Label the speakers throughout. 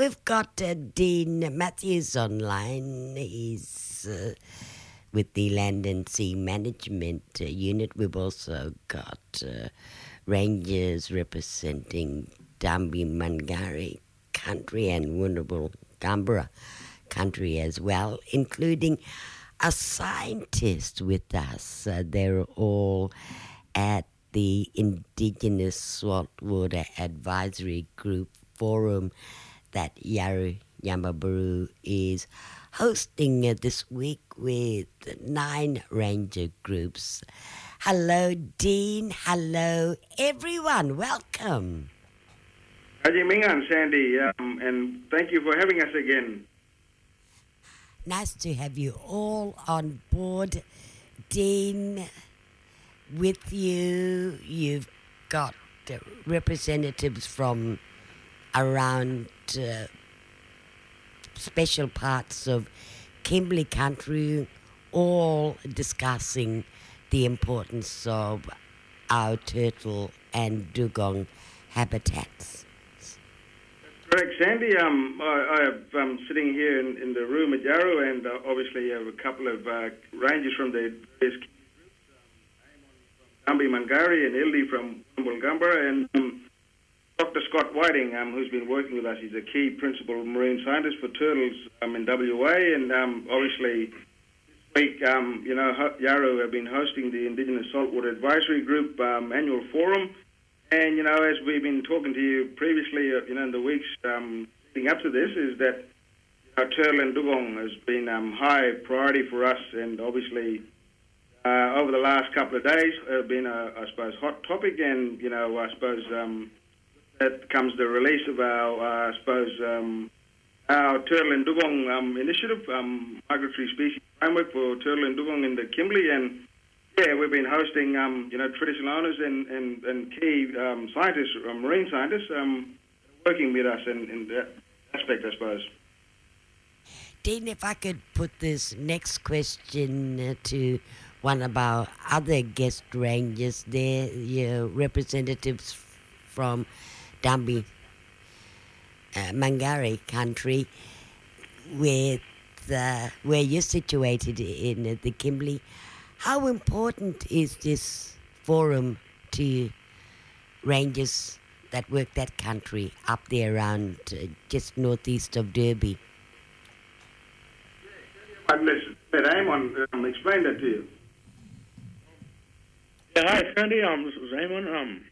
Speaker 1: We've got uh, Dean Matthews online. He's uh, with the Land and Sea Management uh, Unit. We've also got uh, rangers representing Dambimangari country and Wunambal Gaambera country as well, including a scientist with us. Uh, they're all at the Indigenous Saltwater Advisory Group Forum that Yawuru Nyambaburu is hosting this week with nine ranger groups. Hello, Dean. Hello, everyone. Welcome.
Speaker 2: Haji Mingan, Sandy, um, and thank you for having us again.
Speaker 1: Nice to have you all on board. Dean, with you, you've got representatives from around uh, special parts of Kimberley country, all discussing the importance of our turtle and dugong habitats.
Speaker 2: Correct, Sandy. Um, I, I'm sitting here in, in, the room at Yawuru, and uh, obviously have a couple of uh, rangers from the various groups, um, Dambimangari and Ildi from Bulgambara, and um, Dr. Scott Whiting, um, who's been working with us. He's a key principal marine scientist for turtles um, in WA, and um, obviously this week, um, you know, Yawuru have been hosting the Indigenous Saltwater Advisory Group um, annual forum. And, you know, as we've been talking to you previously, uh, you know, in the weeks um, leading up to this, is that know, turtle and dugong has been high priority for us, and obviously uh, over the last couple of days have been, a, I suppose, hot topic, and, you know, I suppose that comes the release of our, uh, I suppose, um, our turtle and dugong um, initiative, um, migratory species framework for turtle and dugong in the Kimberley, and yeah, we've been hosting, um, you know, traditional owners and and, and key um, scientists, uh, marine scientists, um, working with us in, in that aspect, I suppose.
Speaker 1: Dean, if I could put this next question uh, to one of our other guest rangers, there, your representatives from Dambi uh, Mangari country, with uh, where you're situated in uh, the Kimberley. How important is this forum to rangers that work that country up there around uh, just northeast of Derby?
Speaker 2: Let Amon um, explain that to you.
Speaker 3: Yeah, hi, Sandy. Um, this is Amon. Um,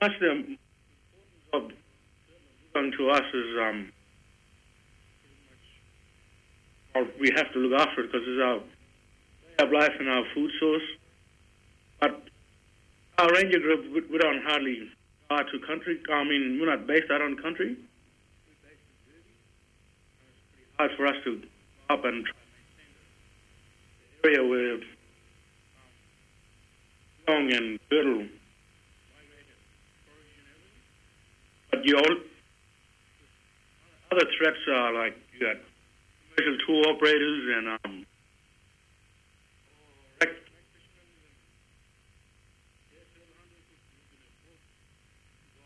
Speaker 3: much the importance of to us is um, we have to look after it because it's our way of life and our food source. But our ranger group, we, don't hardly go out to country. I mean, we're not based out on country. It's pretty hard for us to up and try the area where long and turtle But you other threats are like you got commercial tour operators and um,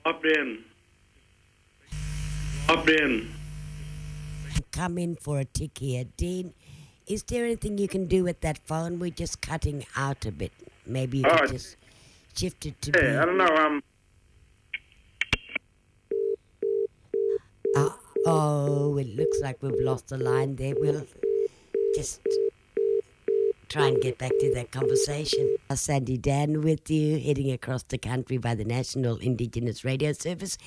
Speaker 3: up and up and
Speaker 1: come in for a tick here. Dean, is there anything you can do with that phone? We're just cutting out a bit. Maybe you
Speaker 2: Oh,
Speaker 1: could just shift it to
Speaker 2: Yeah, I don't know. Um,
Speaker 1: Uh, oh, it looks like we've lost the line there. We'll just try and get back to that conversation. Sandy Dann with you, heading across the country by the National Indigenous Radio Service.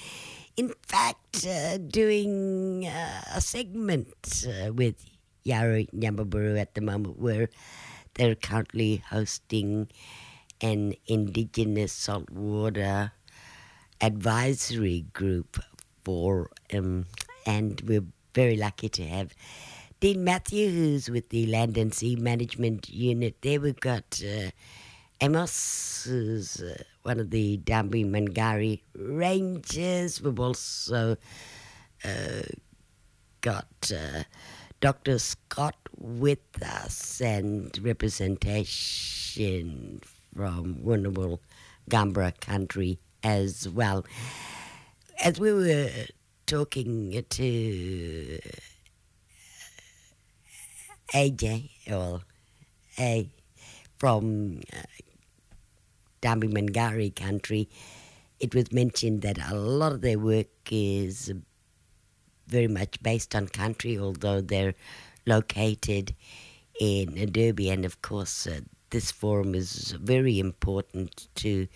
Speaker 1: In fact, uh, doing uh, a segment uh, with Yawuru Nyambaburu at the moment where they're currently hosting an Indigenous saltwater advisory group for, um, and we're very lucky to have Dean Matthew, who's with the Land and Sea Management Unit. There we've got uh, Amos, who's uh, one of the Dambimangari Rangers. We've also uh, got uh, Dr. Scott with us and representation from Wunambal Gaambera country as well. As we were talking to AJ or A from uh, Mangari country, it was mentioned that a lot of their work is very much based on country, although they're located in Derby. And of course, uh, this forum is very important to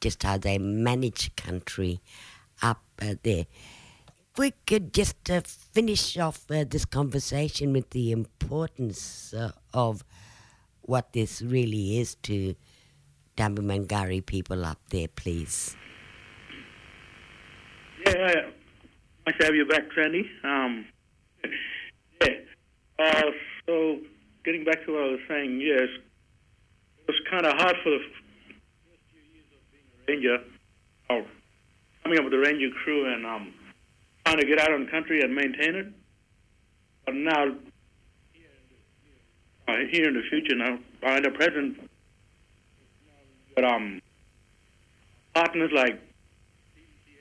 Speaker 1: just how they manage country up uh, there. We could just uh, finish off uh, this conversation with the importance uh, of what this really is to Mangari people up there, please.
Speaker 3: Yeah, nice to have you back, Sandy. Um, yeah. Uh, so, getting back to what I was saying, yes, it was kind of hard for the first few years of being a ranger, or coming up with the ranger crew and um, trying to get out on the country and maintain it. But now, uh, here in the future, now, by the present, but um, partners like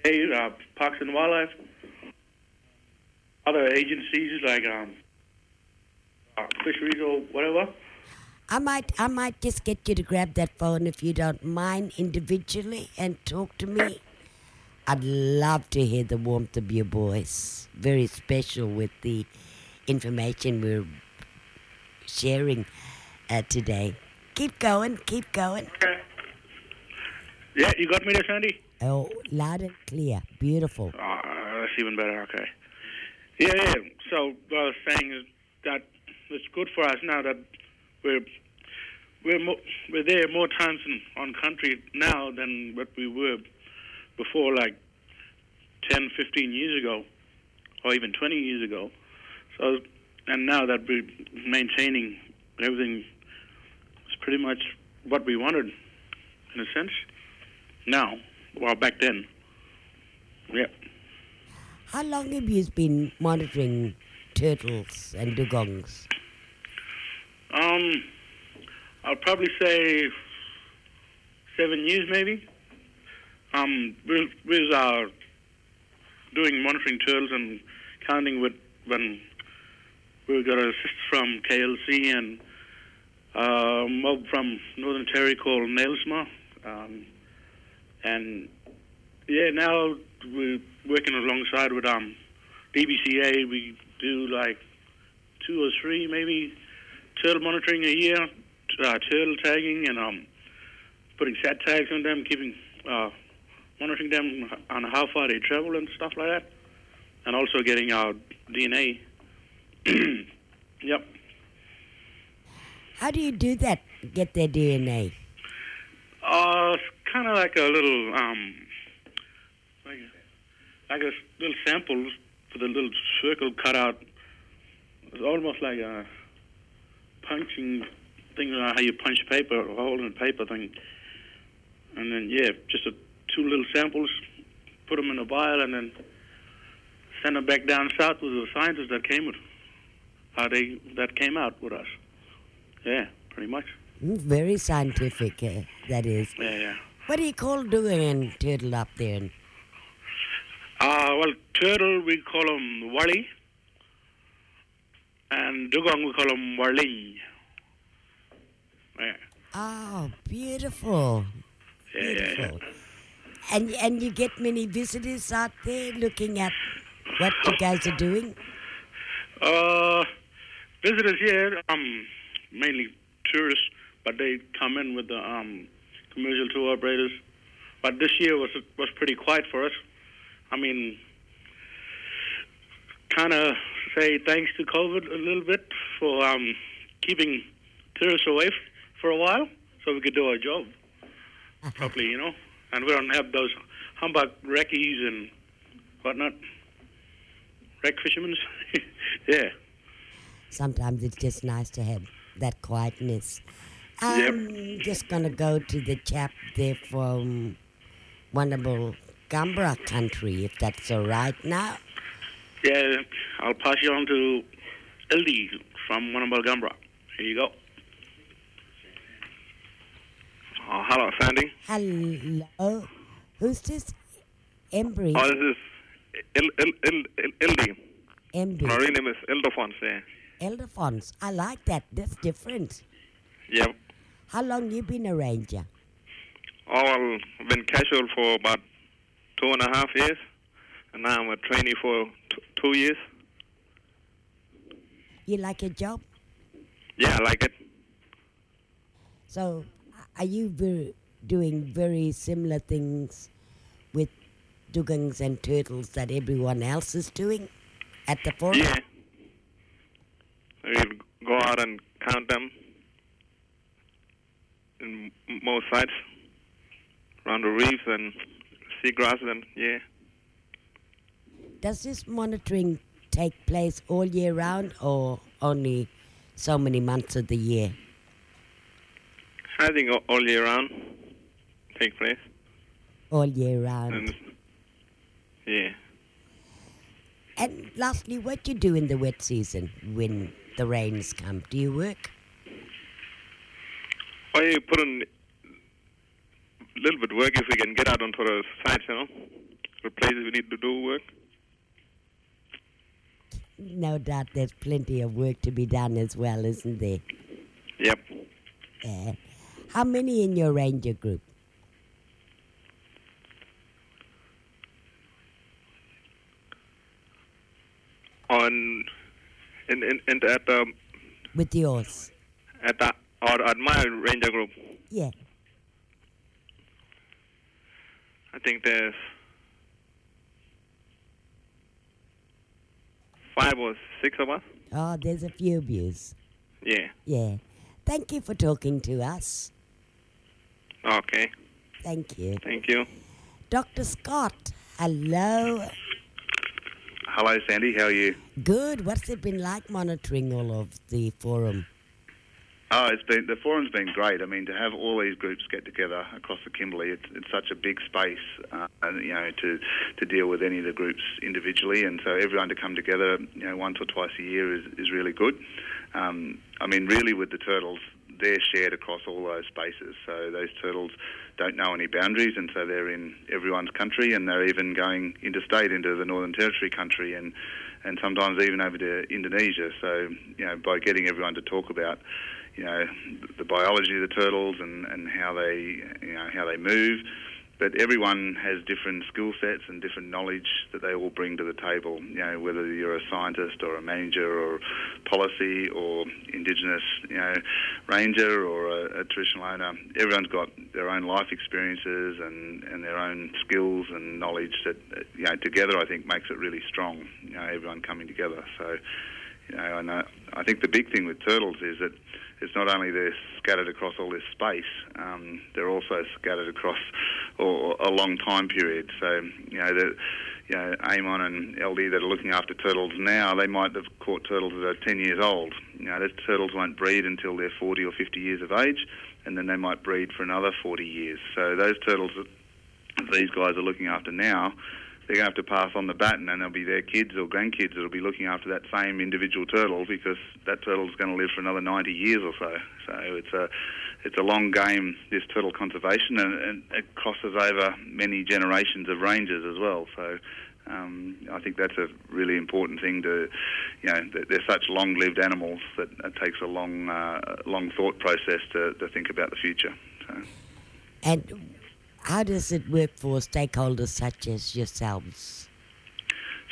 Speaker 3: CCA, uh, Parks and Wildlife, other agencies like um, uh, fisheries or whatever.
Speaker 1: I might, I might just get you to grab that phone if you don't mind individually and talk to me. I'd love to hear the warmth of your voice. Very special with the information we're sharing uh, today. Keep going, keep going.
Speaker 3: Okay. Yeah, you got me there, Sandy?
Speaker 1: Oh, loud and clear. Beautiful.
Speaker 3: Uh, that's even better. Okay. Yeah, yeah. So what I was saying is that it's good for us now that we're we're mo- we're there more times in, on country now than what we were before, like 10, 15 years ago, or even 20 years ago. So, and now that we're maintaining everything, it's pretty much what we wanted, in a sense. Now, well, back then, yeah.
Speaker 1: How long have you been monitoring turtles and dugongs?
Speaker 3: Um, I'll probably say seven years, maybe. Um, was uh, doing monitoring turtles and counting with when we got assist from KLC and uh, mob from Northern Territory called NAILSMA. Um, and yeah, now we're working alongside with um, DBCA. We do like two or three, maybe turtle monitoring a year, uh, turtle tagging, and um, putting sat tags on them, keeping uh, monitoring them on how far they travel and stuff like that, and also getting our DNA. yep.
Speaker 1: How do you do that? Get their DNA?
Speaker 3: Uh, it's kind of like a little um, like a, little sample for the little circle cut out. It's almost like a punching thing, you know, how you punch paper, a hole in paper thing. And then yeah, just a, two little samples, put them in a vial, and then send them back down south with the scientists that came with, how they that came out with us. Yeah, pretty much.
Speaker 1: Mm, Very scientific, uh, that is.
Speaker 3: Yeah, yeah.
Speaker 1: What do you call doing turtle up there?
Speaker 3: Uh, well, turtle we call them wali, and dugong we call them warling. Yeah,
Speaker 1: Oh, beautiful.
Speaker 3: yeah, yeah, yeah.
Speaker 1: And and you get many visitors out there looking at what you guys are doing?
Speaker 3: Uh, visitors here, um, mainly tourists, but they come in with the um, commercial tour operators. But this year was was pretty quiet for us. I mean, kind of say thanks to COVID a little bit for um, keeping tourists away f- for a while, so we could do our job properly, you know. And we don't have those humbug wreckies and whatnot. Wreck fishermen. yeah.
Speaker 1: Sometimes it's just nice to have that quietness. I'm just gonna go to the chap there from Wunambal Gaambera country, if that's all right now.
Speaker 3: Yeah, I'll pass you on to LD from Wunambal Gaambera. Here you go.
Speaker 4: Oh, hello, Sandy.
Speaker 1: Hello, who's this? Embry.
Speaker 4: Oh, this is El, El, El, El, LD.
Speaker 1: MD.
Speaker 4: My real name is Eldefons. Yeah.
Speaker 1: Elderfons. I like that. That's different.
Speaker 4: Yeah.
Speaker 1: How long you been a ranger?
Speaker 4: Oh, All been casual for about two and a half years, and now I'm a trainee for t- two years.
Speaker 1: You like your job?
Speaker 4: Yeah, I like it.
Speaker 1: So, are you doing very similar things with dugongs and turtles that everyone else is doing at the forum?
Speaker 4: Yeah. We'll go out and count them in most sites around the reefs and seagrass and yeah.
Speaker 1: Does this monitoring take place all year round or only so many months of the year?
Speaker 4: I think all- year round take place.
Speaker 1: All year round.
Speaker 4: And yeah.
Speaker 1: And lastly, what do you do in the wet season when the rains come? Do you work?
Speaker 4: Oh, or you put in a little bit work if we can get out onto the sites, you know, the places we need to do work.
Speaker 1: No doubt there's plenty of work to be done as well, isn't there?
Speaker 4: Yep.
Speaker 1: Yeah. How many in your ranger group?
Speaker 4: On in in, in at um,
Speaker 1: With yours?
Speaker 4: at the, or at my ranger group,
Speaker 1: Yeah.
Speaker 4: I think there's five or six of us.
Speaker 1: Oh, there's a few of yous.
Speaker 4: Yeah.
Speaker 1: Yeah. Thank you for talking to us.
Speaker 4: Okay.
Speaker 1: Thank you.
Speaker 4: Thank you.
Speaker 1: Dr. Scott, hello.
Speaker 5: Hello, Sandy. How are you?
Speaker 1: Good. What's it been like monitoring all of the forum?
Speaker 5: Oh, it's been the forum's been great. I mean, to have all these groups get together across the Kimberley, it's, it's such a big space, uh, and, you know, to to deal with any of the groups individually, and so everyone to come together, you know, once or twice a year is is really good. Um, I mean, really, with the turtles, they're shared across all those spaces. So those turtles don't know any boundaries, and so they're in everyone's country, and they're even going interstate into the Northern Territory country, and and sometimes even over to Indonesia. So you know, by getting everyone to talk about you know the biology of the turtles and, and how they you know how they move. But everyone has different skill sets and different knowledge that they all bring to the table. You know whether you're a scientist or a manager or policy or indigenous you know ranger or a, a traditional owner. Everyone's got their own life experiences and, and their own skills and knowledge that you know together I think makes it really strong. You know everyone coming together. So you know, I, I think the big thing with turtles is that it's not only they're scattered across all this space, um, they're also scattered across a long time period. So, you know, the, you know, Amon and LD that are looking after turtles now, they might have caught turtles that are 10 years old. You know, those turtles won't breed until they're 40 or 50 years of age, and then they might breed for another 40 years. So those turtles that these guys are looking after now, they're going to have to pass on the baton, and they'll be their kids or grandkids that'll be looking after that same individual turtle because that turtle's going to live for another 90 years or so. So it's a it's a long game, this turtle conservation, and, and it crosses over many generations of rangers as well. So. Um, I think that's a really important thing to, you know, they're such long-lived animals that it takes a long, uh, long thought process to, to think about the future. So.
Speaker 1: And how does it work for stakeholders such as yourselves?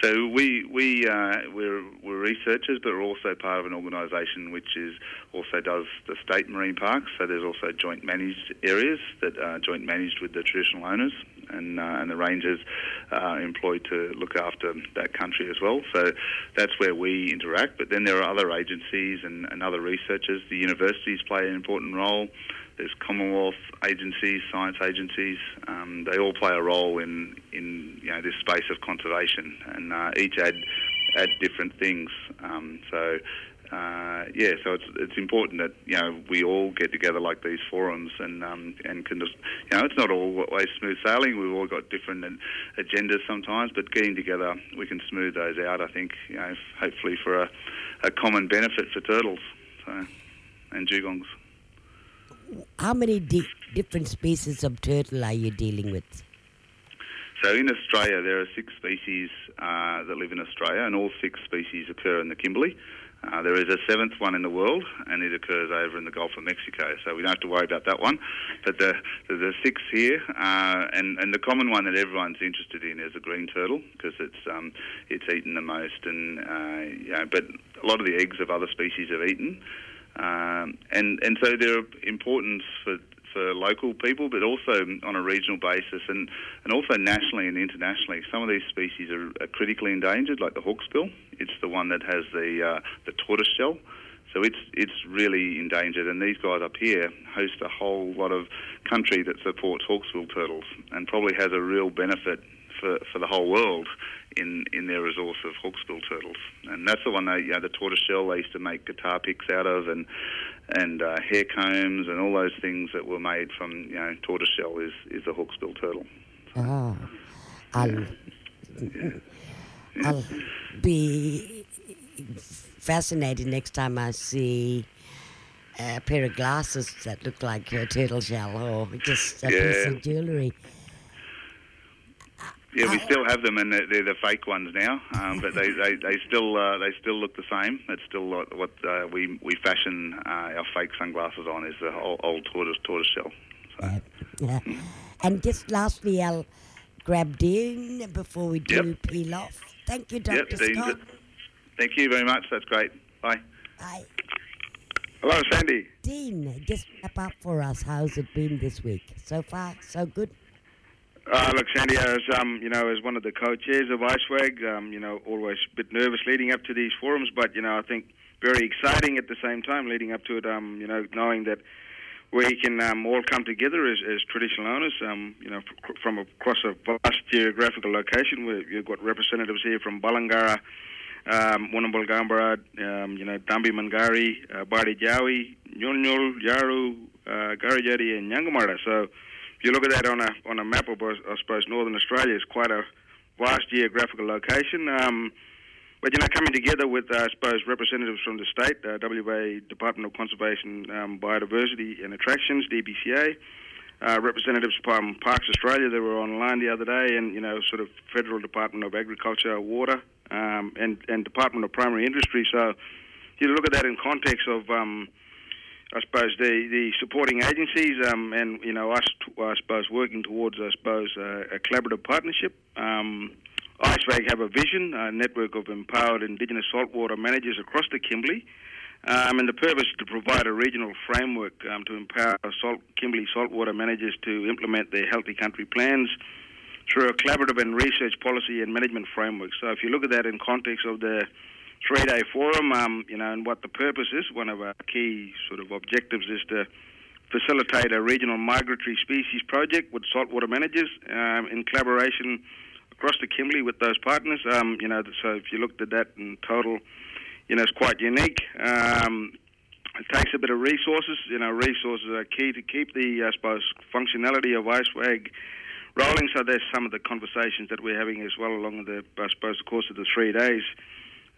Speaker 5: So we we uh, we're, we're researchers, but we're also part of an organisation which is also does the state marine parks. So there's also joint managed areas that are joint managed with the traditional owners, and uh, and the rangers are employed to look after that country as well. So that's where we interact. But then there are other agencies and, and other researchers. The universities play an important role. There's Commonwealth agencies, science agencies. Um, they all play a role in, in you know this space of conservation, and uh, each add add different things. Um, so uh, yeah, so it's it's important that you know we all get together like these forums and um, and can just you know it's not all always smooth sailing. We've all got different agendas sometimes, but getting together we can smooth those out. I think you know hopefully for a, a common benefit for turtles so, and dugongs.
Speaker 1: How many di- different species of turtle are you dealing with?
Speaker 5: So in Australia, there are six species uh, that live in Australia, and all six species occur in the Kimberley. Uh, there is a seventh one in the world, and it occurs over in the Gulf of Mexico. So we don't have to worry about that one. But the the, six here, uh, and and the common one that everyone's interested in is a green turtle because it's um, it's eaten the most, and uh, but a lot of the eggs of other species have eaten. Um, and and so they're important for for local people, but also on a regional basis, and, and also nationally and internationally. Some of these species are, are critically endangered, like the hawksbill. It's the one that has the uh, the tortoise shell. So it's it's really endangered, and these guys up here host a whole lot of country that supports hawksbill turtles, and probably has a real benefit for, for the whole world in, in their resource of hawksbill turtles. And that's the one they, you know, the tortoise shell they used to make guitar picks out of, and and uh, hair combs and all those things that were made from you know tortoise shell is is a hawksbill turtle.
Speaker 1: Oh, I'll, I'll be fascinated next time I see a pair of glasses that look like a turtle shell or just a piece of jewellery.
Speaker 5: Yeah, we still have them, and they're, they're the fake ones now. Um, but they, they, they still uh, they still look the same. It's still what what, uh, we we fashion uh, our fake sunglasses on is the old, old tortoise tortoise shell. So,
Speaker 1: Yeah. And just lastly, I'll grab Dean before we do
Speaker 5: Yep.
Speaker 1: peel off. Thank you,
Speaker 5: yep,
Speaker 1: Dr. Scott.
Speaker 5: it. Thank you very much. That's great. Bye.
Speaker 1: Bye.
Speaker 2: Hello, Sandy.
Speaker 1: Dean, just wrap up for us. How's it been this week? So far, so good?
Speaker 2: Uh, look, Sandy, as um, you know, as one of the co-chairs of ISWAG, um, you know, always a bit nervous leading up to these forums, but you know, I think very exciting at the same time leading up to it. Um, you know, knowing that we can um, all come together as, as traditional owners. Um, you know, fr- from across a vast geographical location, where you've got representatives here from Balanggarra, um, Wunambal um, you know, Dambimangari, uh, Bardi Jawi, Nyulnyul, Yawuru, uh, and Nyangumarta. So if you look at that on a on a map of, I suppose, northern Australia, it's quite a vast geographical location. Um, but you know, coming together with, uh, I suppose, representatives from the state, uh, WA Department of Conservation, um, Biodiversity and Attractions, DBCA, uh, representatives from Parks Australia, they were online the other day, and you know, sort of Federal Department of Agriculture, Water, um, and and Department of Primary Industry. So you look at that in context of. Um, I suppose the, the supporting agencies um, and you know us, I suppose working towards I suppose uh, a collaborative partnership. Um, ISWAG have a vision, a network of empowered Indigenous saltwater managers across the Kimberley, um, and the purpose is to provide a regional framework um, to empower salt, Kimberley saltwater managers to implement their healthy country plans through a collaborative and research policy and management framework. So if you look at that in context of the three-day forum, um, you know, and what the purpose is, one of our key sort of objectives is to facilitate a regional migratory species project with saltwater managers um, in collaboration across the Kimberley with those partners. Um, you know, so if you looked at that in total, you know, it's quite unique. Um, it takes a bit of resources. You know, resources are key to keep the, I suppose, functionality of ISWAG rolling. So there's some of the conversations that we're having as well along the, I suppose, the course of the three days.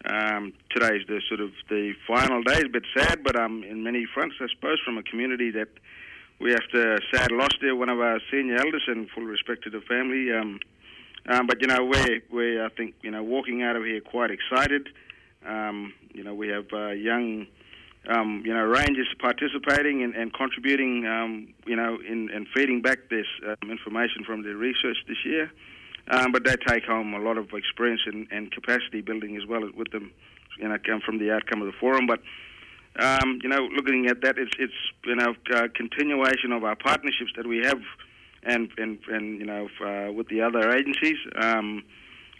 Speaker 2: Um, today's the sort of the final day. It's a bit sad, but um, in many fronts, I suppose, from a community that we have to sad loss there. One of our senior elders, and full respect to the family. Um, um, but you know, we're we I think you know walking out of here quite excited. Um, you know, we have uh, young. Um, you know, rangers participating and, and contributing, um, you know, in, in feeding back this um, information from the research this year. Um, but they take home a lot of experience and, and capacity building as well with them, you know, come from the outcome of the forum. But um, you know, looking at that, it's it's you know uh, continuation of our partnerships that we have, and and and you know uh, with the other agencies, um,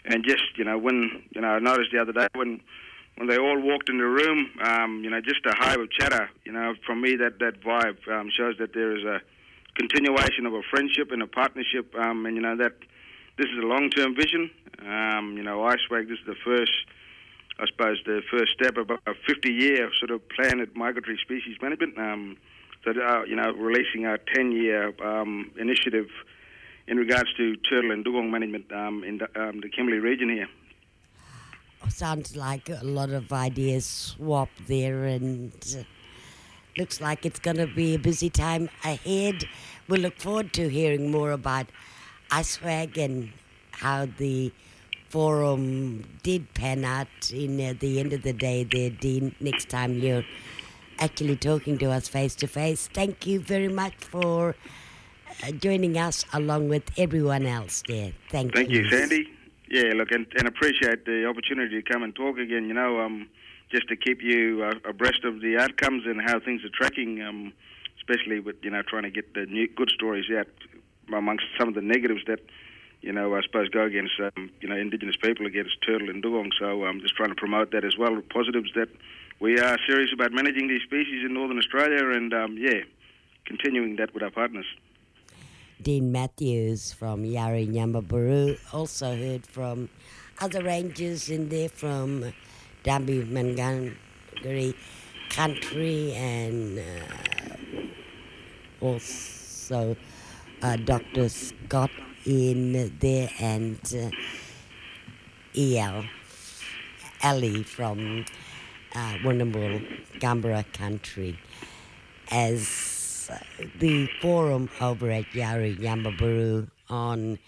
Speaker 2: and just you know when you know I noticed the other day when when they all walked in the room, um, you know, just a hive of chatter. You know, from me that that vibe um, shows that there is a continuation of a friendship and a partnership, um, and you know that this is a long-term vision. Um, you know, ISWAG, this is the first, I suppose, the first step of a 50-year sort of plan at migratory species management. Um, so, uh, you know, releasing our 10-year um, initiative in regards to turtle and dugong management um, in the, um, the Kimberley region here.
Speaker 1: Sounds like a lot of ideas swap there, and uh, looks like it's going to be a busy time ahead. We look forward to hearing more about And how the forum did pan out. In at the end of the day, there, Dean. Next time you're actually talking to us face to face. Thank you very much for uh, joining us along with everyone else there. Thank, you.
Speaker 2: Thank you, Sandy. Yeah, look, and, and appreciate the opportunity to come and talk again. You know, um, just to keep you uh, abreast of the outcomes and how things are tracking, um, especially with you know trying to get the new good stories out amongst some of the negatives that you know I suppose go against um, you know Indigenous people against turtle and dugong. So I'm um, just trying to promote that as well. The Positives that we are serious about managing these species in Northern Australia, and um, yeah, continuing that with our partners.
Speaker 1: Dean Matthews from Yawuru Nyambaburu. Also heard from other rangers in there from Dambi Mangangari country and uh, also uh, Dr. Scott in there and uh, E.L. Ali from uh, Wunambal, Gaambera country as the forum over at Yawuru Nyambaburu on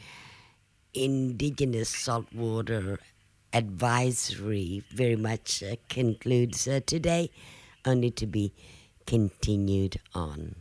Speaker 1: Indigenous saltwater advisory very much uh, concludes uh, today, only to be continued on.